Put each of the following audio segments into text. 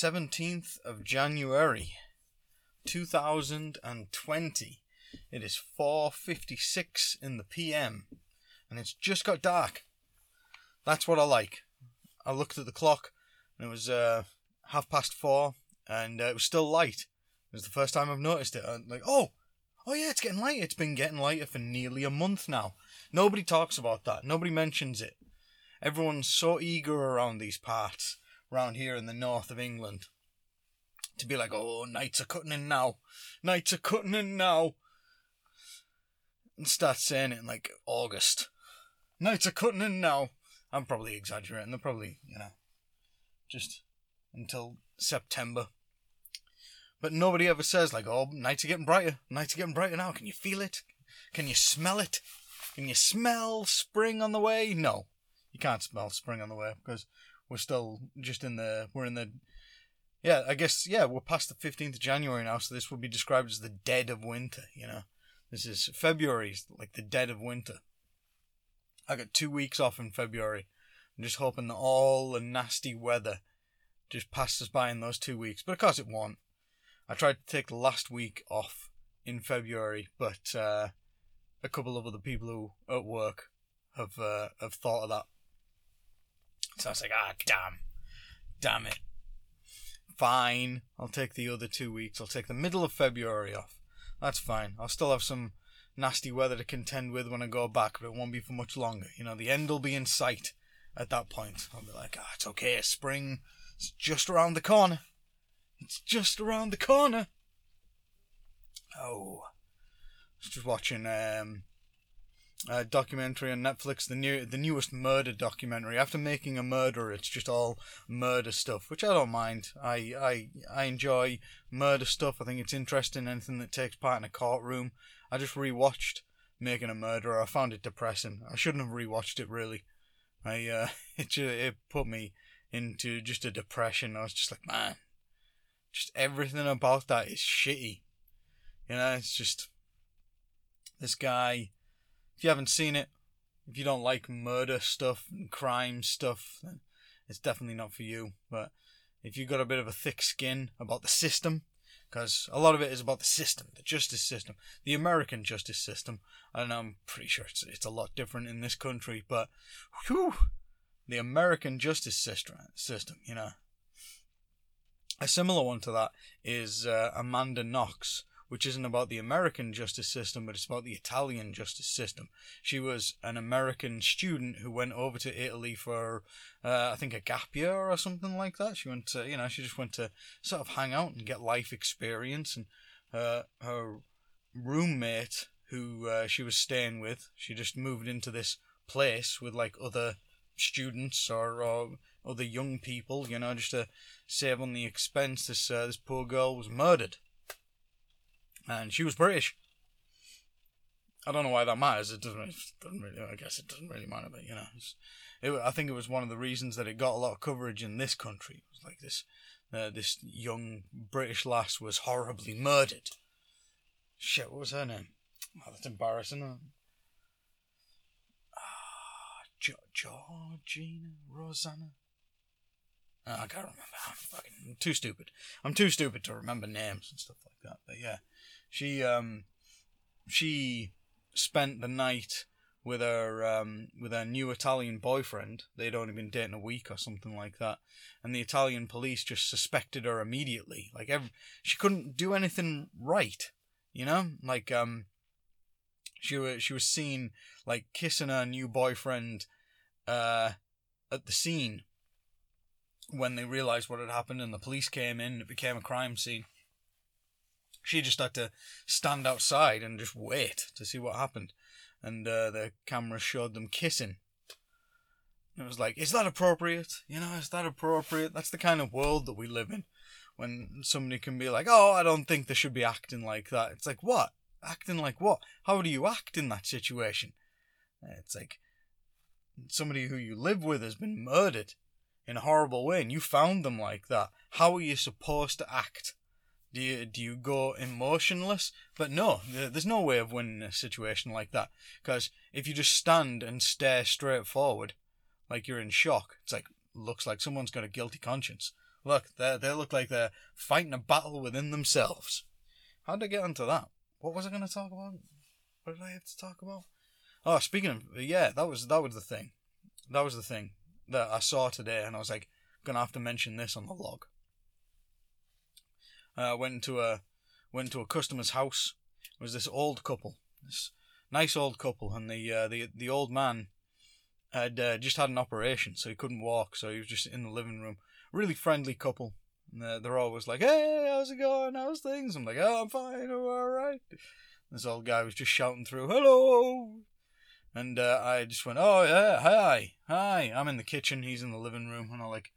17th of January 2020. It is 4:56 in the PM and it's just got dark. That's what I like. I looked at the clock and it was uh, half past 4 and uh, it was still light. It was the first time I've noticed it. I'm like, "Oh, oh yeah, it's getting light. It's been getting lighter for nearly a month now." Nobody talks about that. Nobody mentions it. Everyone's so eager around these parts, around here in the north of England, to be like, oh, nights are cutting in now. Nights are cutting in now. And start saying it in like August. Nights are cutting in now. I'm probably exaggerating. They're probably, you know, just until September. But nobody ever says, like, oh, nights are getting brighter. Nights are getting brighter now. Can you feel it? Can you smell it? Can you smell spring on the way? No you can't smell spring on the way because we're still just in the we're in the yeah I guess yeah we're past the fifteenth of January now, so this would be described as the dead of winter. You know, this is February, like the dead of winter. I got two weeks off in February. I'm just hoping that all the nasty weather just passes by in those two weeks, but of course it won't. I tried to take the last week off in February, but uh, a couple of other people who at work have uh, have thought of that so I was like, ah, damn. Damn it. Fine. I'll take the other two weeks. I'll take the middle of February off. That's fine. I'll still have some nasty weather to contend with when I go back, but it won't be for much longer. You know, the end will be in sight at that point. I'll be like, ah, it's okay. Spring is just around the corner. It's just around the corner. Oh. I was just watching um, uh, documentary on Netflix, the new the newest murder documentary. After making a murder, it's just all murder stuff, which I don't mind. I I I enjoy murder stuff. I think it's interesting. Anything that takes part in a courtroom. I just rewatched Making a Murderer. I found it depressing. I shouldn't have rewatched it really. I uh, it it put me into just a depression. I was just like, man, just everything about that is shitty. You know, it's just this guy if you haven't seen it, if you don't like murder stuff and crime stuff, then it's definitely not for you. But if you've got a bit of a thick skin about the system, because a lot of it is about the system, the justice system, the American justice system, and I'm pretty sure it's, it's a lot different in this country, but whew, the American justice system, system, you know. A similar one to that is uh, Amanda Knox, which isn't about the American justice system, but it's about the Italian justice system. She was an American student who went over to Italy for, uh, I think, a gap year or something like that. She went to, you know, she just went to sort of hang out and get life experience. And her roommate, who uh, she was staying with, she just moved into this place with like other students or, or other young people, you know, just to save on the expense. This uh, this poor girl was murdered and she was British. I don't know why that matters. It doesn't, it doesn't really. I guess it doesn't really matter, but you know, it, I think it was one of the reasons that it got a lot of coverage in this country. It was like this, uh, this young British lass was horribly murdered. Shit, what was her name? Oh, that's embarrassing. Ah, jo- Georgina Rosanna. Oh, I can't remember. I'm fucking too stupid. I'm too stupid to remember names and stuff like that. But yeah, she um she spent the night with her um, with her new Italian boyfriend. They'd only been dating a week or something like that, and the Italian police just suspected her immediately. Like every, she couldn't do anything right, you know. Like um, she was she was seen like kissing her new boyfriend, uh, at the scene. When they realized what had happened and the police came in, it became a crime scene. She just had to stand outside and just wait to see what happened. And uh, the camera showed them kissing. It was like, is that appropriate? You know, is that appropriate? That's the kind of world that we live in. When somebody can be like, oh, I don't think they should be acting like that. It's like, what? Acting like what? How do you act in that situation? It's like somebody who you live with has been murdered in a horrible way and you found them like that. How are you supposed to act? Do you do you go emotionless? But no, there's no way of winning a situation like that. Because if you just stand and stare straight forward, like you're in shock, it's like looks like someone's got a guilty conscience. Look, they they look like they're fighting a battle within themselves. How did I get onto that? What was I going to talk about? What did I have to talk about? Oh, speaking of yeah, that was that was the thing. That was the thing that I saw today, and I was like, gonna have to mention this on the log. Uh, went to a went to a customer's house. It was this old couple, this nice old couple, and the uh, the the old man had uh, just had an operation, so he couldn't walk, so he was just in the living room. Really friendly couple. And they're, they're always like, "Hey, how's it going? How's things?" I'm like, "Oh, I'm fine. I'm all right." This old guy was just shouting through, "Hello." And uh, I just went, "Oh yeah, hi, hi." I'm in the kitchen. He's in the living room, and I like,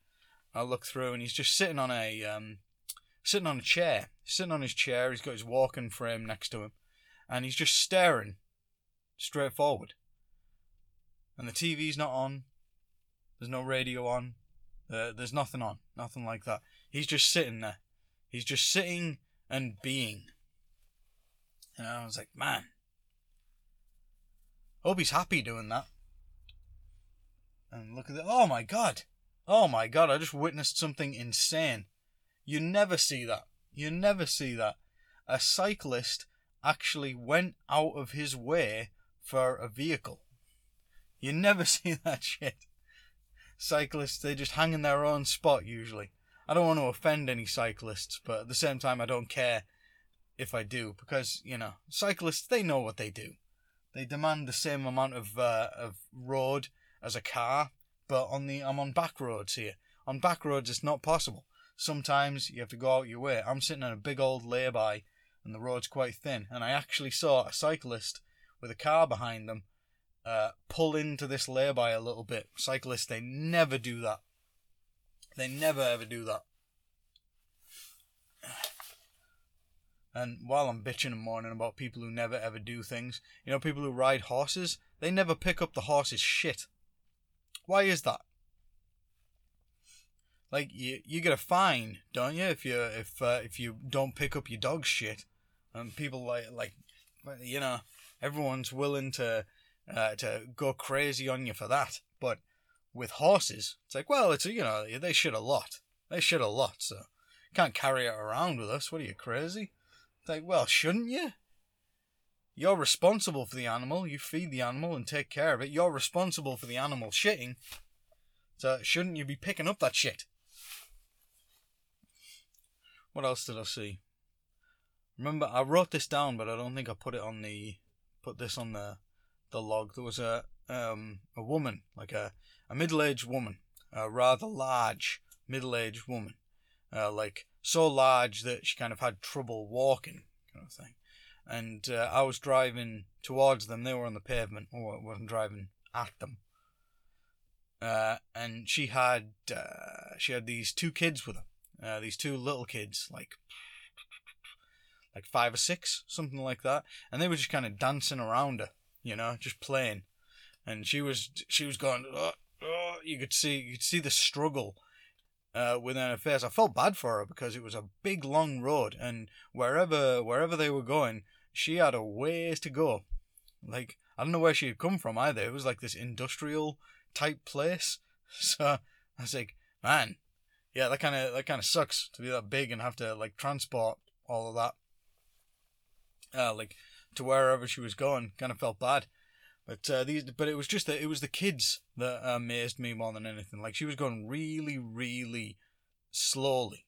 I look through, and he's just sitting on a um, sitting on a chair, sitting on his chair. He's got his walking frame next to him, and he's just staring straight forward. And the TV's not on. There's no radio on. Uh, there's nothing on. Nothing like that. He's just sitting there. He's just sitting and being. And I was like, man. Hope he's happy doing that. And look at that. Oh my god. Oh my god, I just witnessed something insane. You never see that. You never see that. A cyclist actually went out of his way for a vehicle. You never see that shit. Cyclists, they just hang in their own spot usually. I don't want to offend any cyclists, but at the same time, I don't care if I do because you know cyclists they know what they do. They demand the same amount of uh, of road as a car, but on the I'm on back roads here. On back roads, it's not possible. Sometimes you have to go out your way. I'm sitting on a big old lay-by, and the road's quite thin, and I actually saw a cyclist with a car behind them uh, pull into this lay-by a little bit. Cyclists, they never do that. They never ever do that. And while I'm bitching and moaning about people who never ever do things, you know, people who ride horses, they never pick up the horse's shit. Why is that? Like you, you get a fine, don't you, if you if uh, if you don't pick up your dog's shit, and people like like, you know, everyone's willing to uh, to go crazy on you for that. But with horses, it's like, well, it's you know, they shit a lot. They shit a lot, so can't carry it around with us. What are you crazy? It's like, well, shouldn't you? You're responsible for the animal. You feed the animal and take care of it. You're responsible for the animal shitting. So shouldn't you be picking up that shit? What else did I see? Remember, I wrote this down, but I don't think I put it on the put this on the the log. There was a um a woman, like a a middle aged woman, a rather large middle aged woman, uh, like so large that she kind of had trouble walking, kind of thing. And uh, I was driving towards them. They were on the pavement, or I wasn't driving at them. Uh, and she had uh, she had these two kids with her. Uh, these two little kids, like like five or six, something like that, and they were just kind of dancing around her, you know, just playing. And she was she was going, oh, oh, you could see you could see the struggle uh, within her face. I felt bad for her because it was a big long road, and wherever wherever they were going, she had a ways to go. Like I don't know where she had come from either. It was like this industrial type place. So I was like, man, yeah, that kind of that kind of sucks to be that big and have to like transport all of that, uh, like to wherever she was going. Kind of felt bad, but uh, these, but it was just that it was the kids that amazed me more than anything. Like she was going really, really slowly.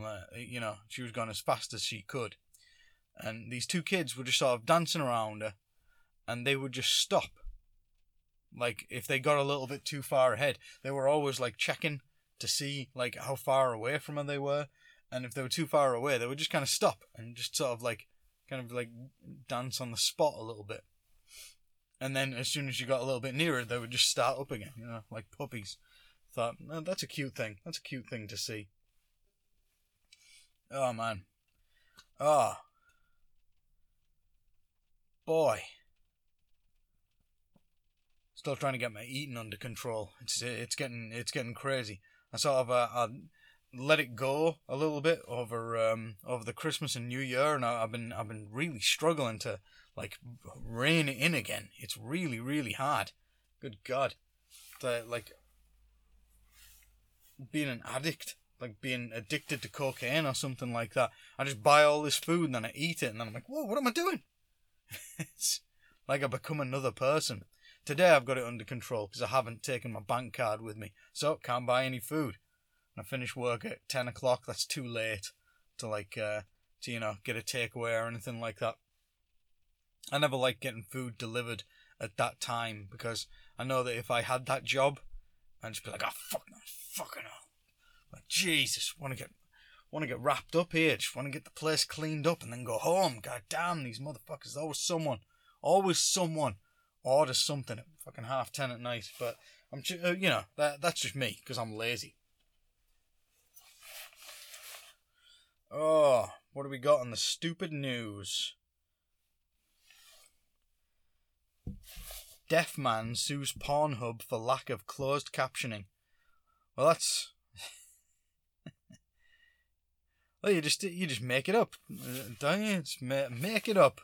Uh, you know, she was going as fast as she could, and these two kids were just sort of dancing around her, and they would just stop. Like if they got a little bit too far ahead, they were always like checking to see like how far away from her they were, and if they were too far away, they would just kind of stop and just sort of like kind of like dance on the spot a little bit. And then as soon as you got a little bit nearer, they would just start up again, you know, like puppies. Thought, oh, that's a cute thing. That's a cute thing to see. Oh man. Oh. Boy. Still trying to get my eating under control. It's it's getting it's getting crazy. I sort of uh, let it go a little bit over um over the Christmas and New Year, and I, I've been I've been really struggling to like rein it in again. It's really really hard. Good God, the, like being an addict, like being addicted to cocaine or something like that. I just buy all this food and then I eat it, and then I'm like, whoa, what am I doing? it's like I become another person. Today I've got it under control because I haven't taken my bank card with me, so can't buy any food. And I finish work at ten o'clock. That's too late to like uh, to you know get a takeaway or anything like that. I never like getting food delivered at that time because I know that if I had that job, I'd just be like, oh fuck, no, fucking hell, like Jesus, want to get want to get wrapped up here. Just want to get the place cleaned up and then go home. God damn these motherfuckers! Always someone, always someone orders something at fucking half ten at night. But I'm, ju- uh, you know, that that's just me because I'm lazy. Oh, what do we got on the stupid news? Deaf man sues Pornhub for lack of closed captioning. Well, that's. well, you just you just make it up, don't you? Just make it up.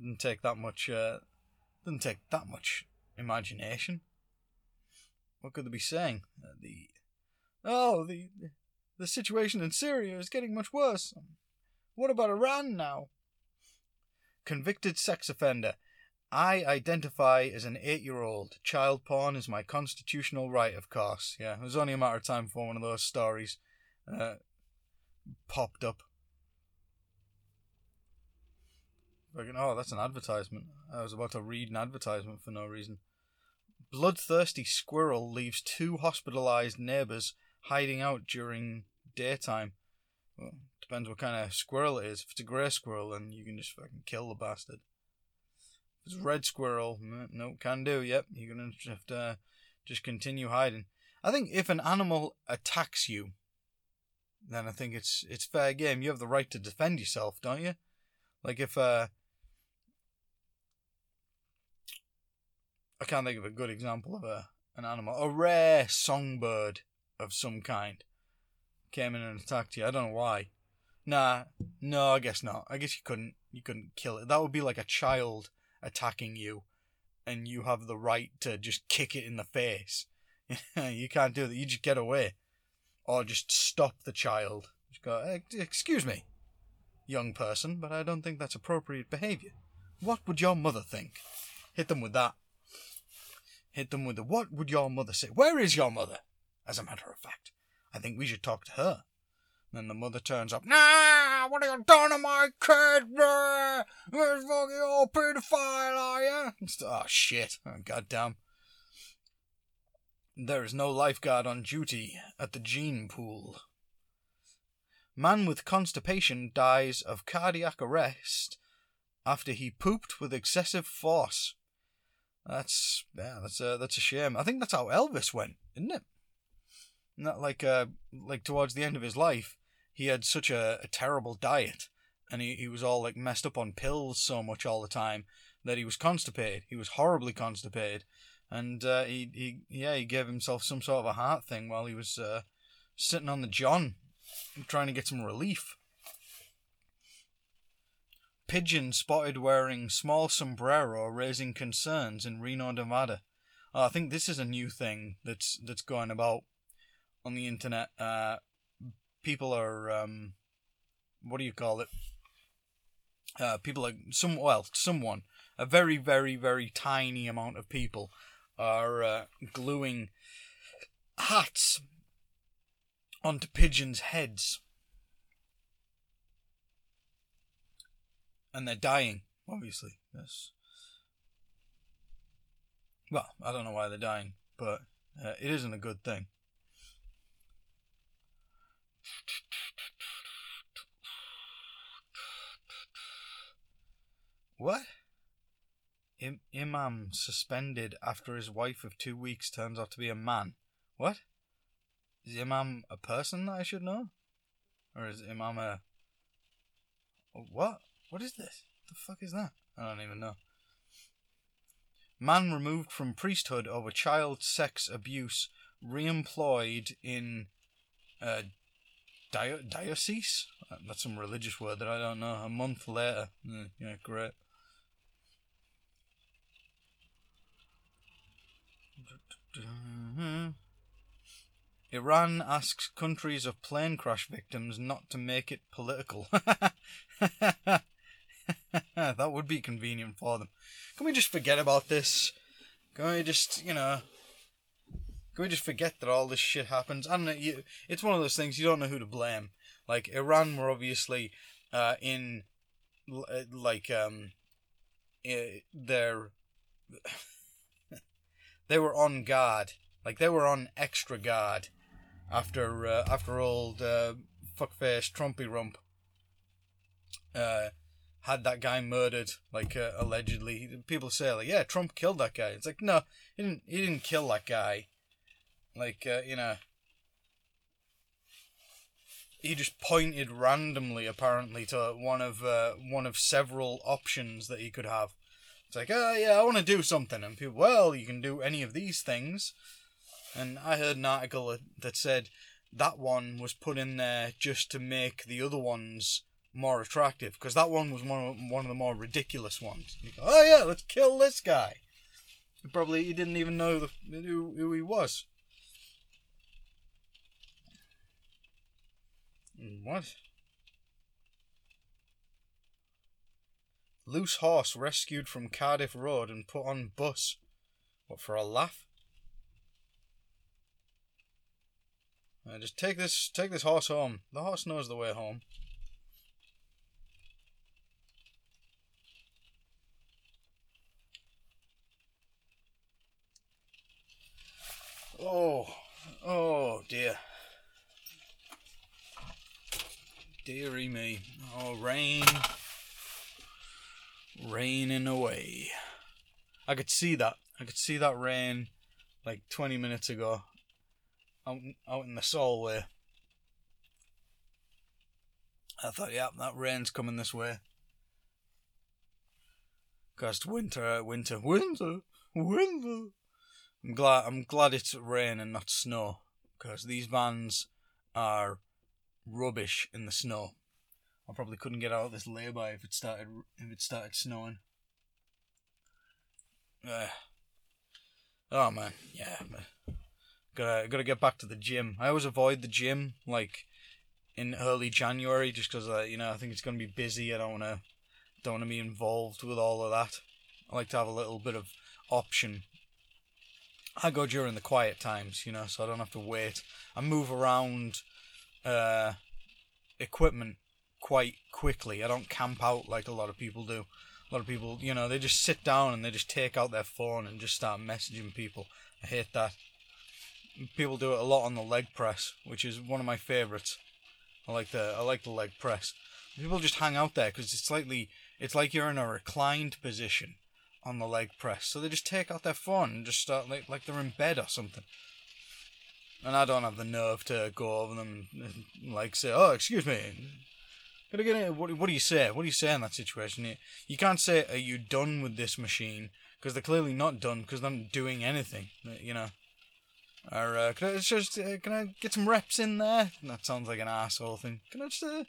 Didn't take that much. Uh, doesn't take that much imagination. What could they be saying? Uh, the oh the the situation in Syria is getting much worse. What about Iran now? Convicted sex offender. I identify as an eight year old. Child porn is my constitutional right, of course. Yeah, it was only a matter of time before one of those stories uh, popped up. Oh, that's an advertisement. I was about to read an advertisement for no reason. Bloodthirsty squirrel leaves two hospitalized neighbors hiding out during daytime. Well, depends what kind of squirrel it is. If it's a grey squirrel, then you can just fucking kill the bastard. If it's a red squirrel, no, can do. Yep, you're gonna have to just continue hiding. I think if an animal attacks you, then I think it's it's fair game. You have the right to defend yourself, don't you? Like if uh I can't think of a good example of a an animal. A rare songbird of some kind came in and attacked you. I don't know why. Nah, no, I guess not. I guess you couldn't you couldn't kill it. That would be like a child attacking you and you have the right to just kick it in the face. you can't do that. You just get away. Or just stop the child. Just go, excuse me, young person, but I don't think that's appropriate behaviour. What would your mother think? Hit them with that. Hit them with the what would your mother say? Where is your mother? As a matter of fact, I think we should talk to her. Then the mother turns up. Nah, what are you doing to my kid? You're fucking old pedophile, are you? Oh shit! Oh, goddamn. There is no lifeguard on duty at the gene pool. Man with constipation dies of cardiac arrest after he pooped with excessive force. That's yeah, that's a that's a shame. I think that's how Elvis went, isn't it? Not like uh like towards the end of his life, he had such a, a terrible diet, and he, he was all like messed up on pills so much all the time that he was constipated. He was horribly constipated, and uh, he he yeah he gave himself some sort of a heart thing while he was uh, sitting on the john, trying to get some relief. Pigeon spotted wearing small sombrero raising concerns in Reno, Nevada. Oh, I think this is a new thing that's that's going about on the internet. Uh, people are um, what do you call it? Uh, people are some well, someone a very very very tiny amount of people are uh, gluing hats onto pigeons' heads. And they're dying. Obviously, yes. Well, I don't know why they're dying, but uh, it isn't a good thing. What? Im- Imam suspended after his wife of two weeks turns out to be a man. What? Is Imam a person that I should know? Or is Imam a. What? What is this? The fuck is that? I don't even know. Man removed from priesthood over child sex abuse, re-employed in uh, Dio- diocese? That's some religious word that I don't know. A month later. Yeah, great. Iran asks countries of plane crash victims not to make it political. that would be convenient for them. Can we just forget about this? Can we just, you know, can we just forget that all this shit happens? I don't know. You, it's one of those things you don't know who to blame. Like Iran were obviously uh, in, uh, like um, uh, their, they were on guard. Like they were on extra guard after uh, after old uh, fuckface Trumpy Rump uh, had that guy murdered, like uh, allegedly. People say like, yeah, Trump killed that guy. It's like no, he didn't. He didn't kill that guy. Like uh, you know, he just pointed randomly, apparently, to one of uh, one of several options that he could have. It's like, oh yeah, I want to do something, and people, well, you can do any of these things. And I heard an article that said that one was put in there just to make the other ones more attractive because that one was one of, one of the more ridiculous ones. You go, oh yeah, let's kill this guy. Probably he didn't even know the, who, who he was. What? Loose horse rescued from Cardiff Road and put on bus. What for a laugh? Just take this take this horse home. The horse knows the way home. Oh, oh dear. Deary me. Oh, rain. Raining away. I could see that. I could see that rain like 20 minutes ago out, out in the Solway. I thought, yeah, that rain's coming this way. Cause winter, winter, winter, winter. I'm glad. I'm glad it's rain and not snow, because these vans are rubbish in the snow. I probably couldn't get out of this lay-by if it started if it started snowing. Uh, oh man, yeah. Man. Gotta gotta get back to the gym. I always avoid the gym like in early January just because uh, you know I think it's gonna be busy. I don't wanna don't wanna be involved with all of that. I like to have a little bit of option. I go during the quiet times, you know, so I don't have to wait. I move around uh, equipment quite quickly. I don't camp out like a lot of people do. A lot of people, you know, they just sit down and they just take out their phone and just start messaging people. I hate that people do it a lot on the leg press, which is one of my favorites. I like the I like the leg press. People just hang out there because it's slightly it's like you're in a reclined position on the leg press. So they just take out their phone and just start like like they're in bed or something. And I don't have the nerve to go over them and like say, "Oh, excuse me." Gotta get in. What, what do you say? What do you say in that situation? You, you can't say, "Are you done with this machine?" Because they're clearly not done because they're not doing anything. You know. Or uh, can I just uh, can I get some reps in there? That sounds like an asshole thing. Can I just uh,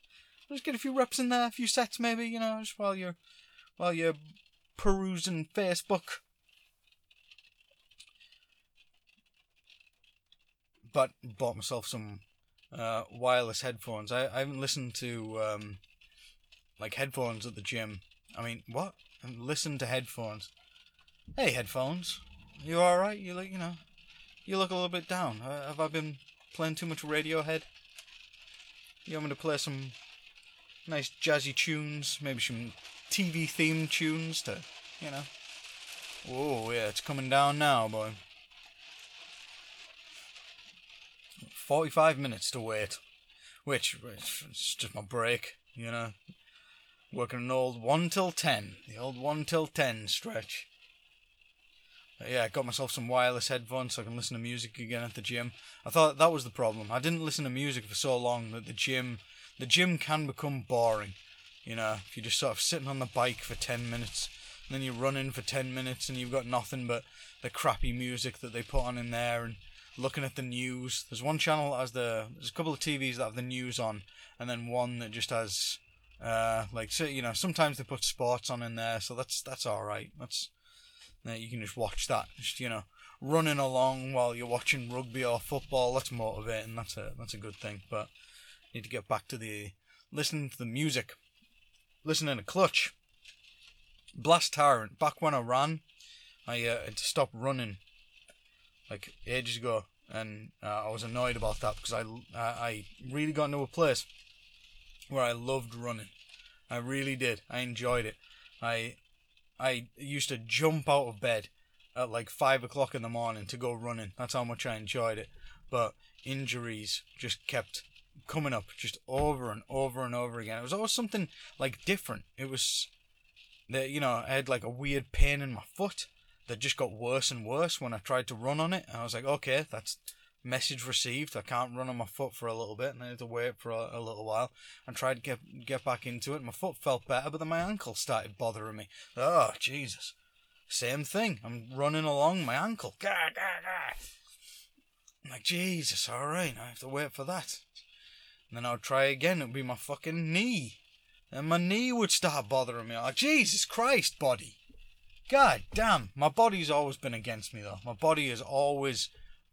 just get a few reps in there, a few sets maybe, you know, just while you're while you're perusing Facebook. But bought myself some uh, wireless headphones. I, I haven't listened to um, like headphones at the gym. I mean, what? Listen to headphones. Hey, headphones. You all right? You look, you know? You look a little bit down. Uh, have I been playing too much Radiohead? You want me to play some nice jazzy tunes, maybe some TV theme tunes to, you know. Oh yeah, it's coming down now, boy. 45 minutes to wait. Which, it's just my break, you know. Working an old 1 till 10. The old 1 till 10 stretch yeah, I got myself some wireless headphones so I can listen to music again at the gym. I thought that was the problem. I didn't listen to music for so long that the gym, the gym can become boring. You know, if you're just sort of sitting on the bike for ten minutes, and then you're running for ten minutes, and you've got nothing but the crappy music that they put on in there, and looking at the news. There's one channel that has the there's a couple of TVs that have the news on, and then one that just has uh like so you know sometimes they put sports on in there, so that's that's all right. That's you can just watch that. Just you know running along while you're watching rugby or football. That's motivating. That's a that's a good thing. But need to get back to the listening to the music, listening to Clutch. Blast Tyrant. Back when I ran, I uh, had to stop running like ages ago, and uh, I was annoyed about that because I, I really got into a place where I loved running. I really did. I enjoyed it. I I used to jump out of bed at like five o'clock in the morning to go running. That's how much I enjoyed it. But injuries just kept coming up just over and over and over again. It was always something like different. It was that you know I had like a weird pain in my foot that just got worse and worse when I tried to run on it. And I was like, okay, that's message received. I can't run on my foot for a little bit, and I had to wait for a, a, little while. And tried to get get back into it. My foot felt better, but then my ankle started bothering me. Oh Jesus! Same thing. I'm running along my ankle. Gah, gah, gah. I'm like Jesus. All right, I have to wait for that. Then I'll try again. It'll be my fucking knee. And my knee would start bothering me. Like Jesus Christ, body. God damn, my body's always been against me though. My body has always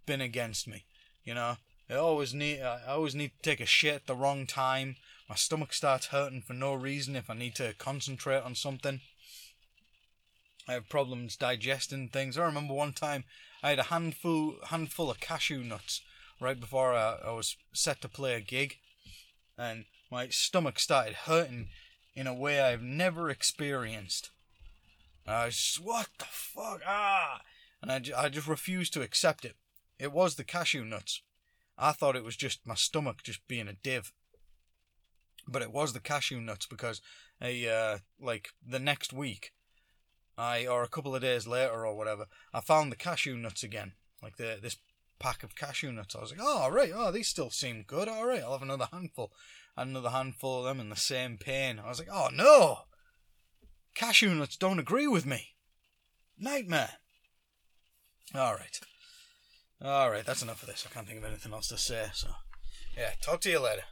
been against me. You know, I always need I always need to take a shit at the wrong time. My stomach starts hurting for no reason if I need to concentrate on something. I have problems digesting things. I remember one time I had a handful handful of cashew nuts right before I, I was set to play a gig, and my stomach started hurting in a way I've never experienced. I was just, what the fuck? Ah! And I, I just refused to accept it. It was the cashew nuts. I thought it was just my stomach just being a div. But it was the cashew nuts because a uh, like the next week, I or a couple of days later or whatever, I found the cashew nuts again. Like the this pack of cashew nuts. I was like, oh, right, oh, these still seem good. All right, I'll have another handful. Another handful of them in the same pain. I was like, oh no, Cashew nuts don't agree with me. Nightmare. All right. All right, that's enough of this. I can't think of anything else to say. So, yeah, talk to you later.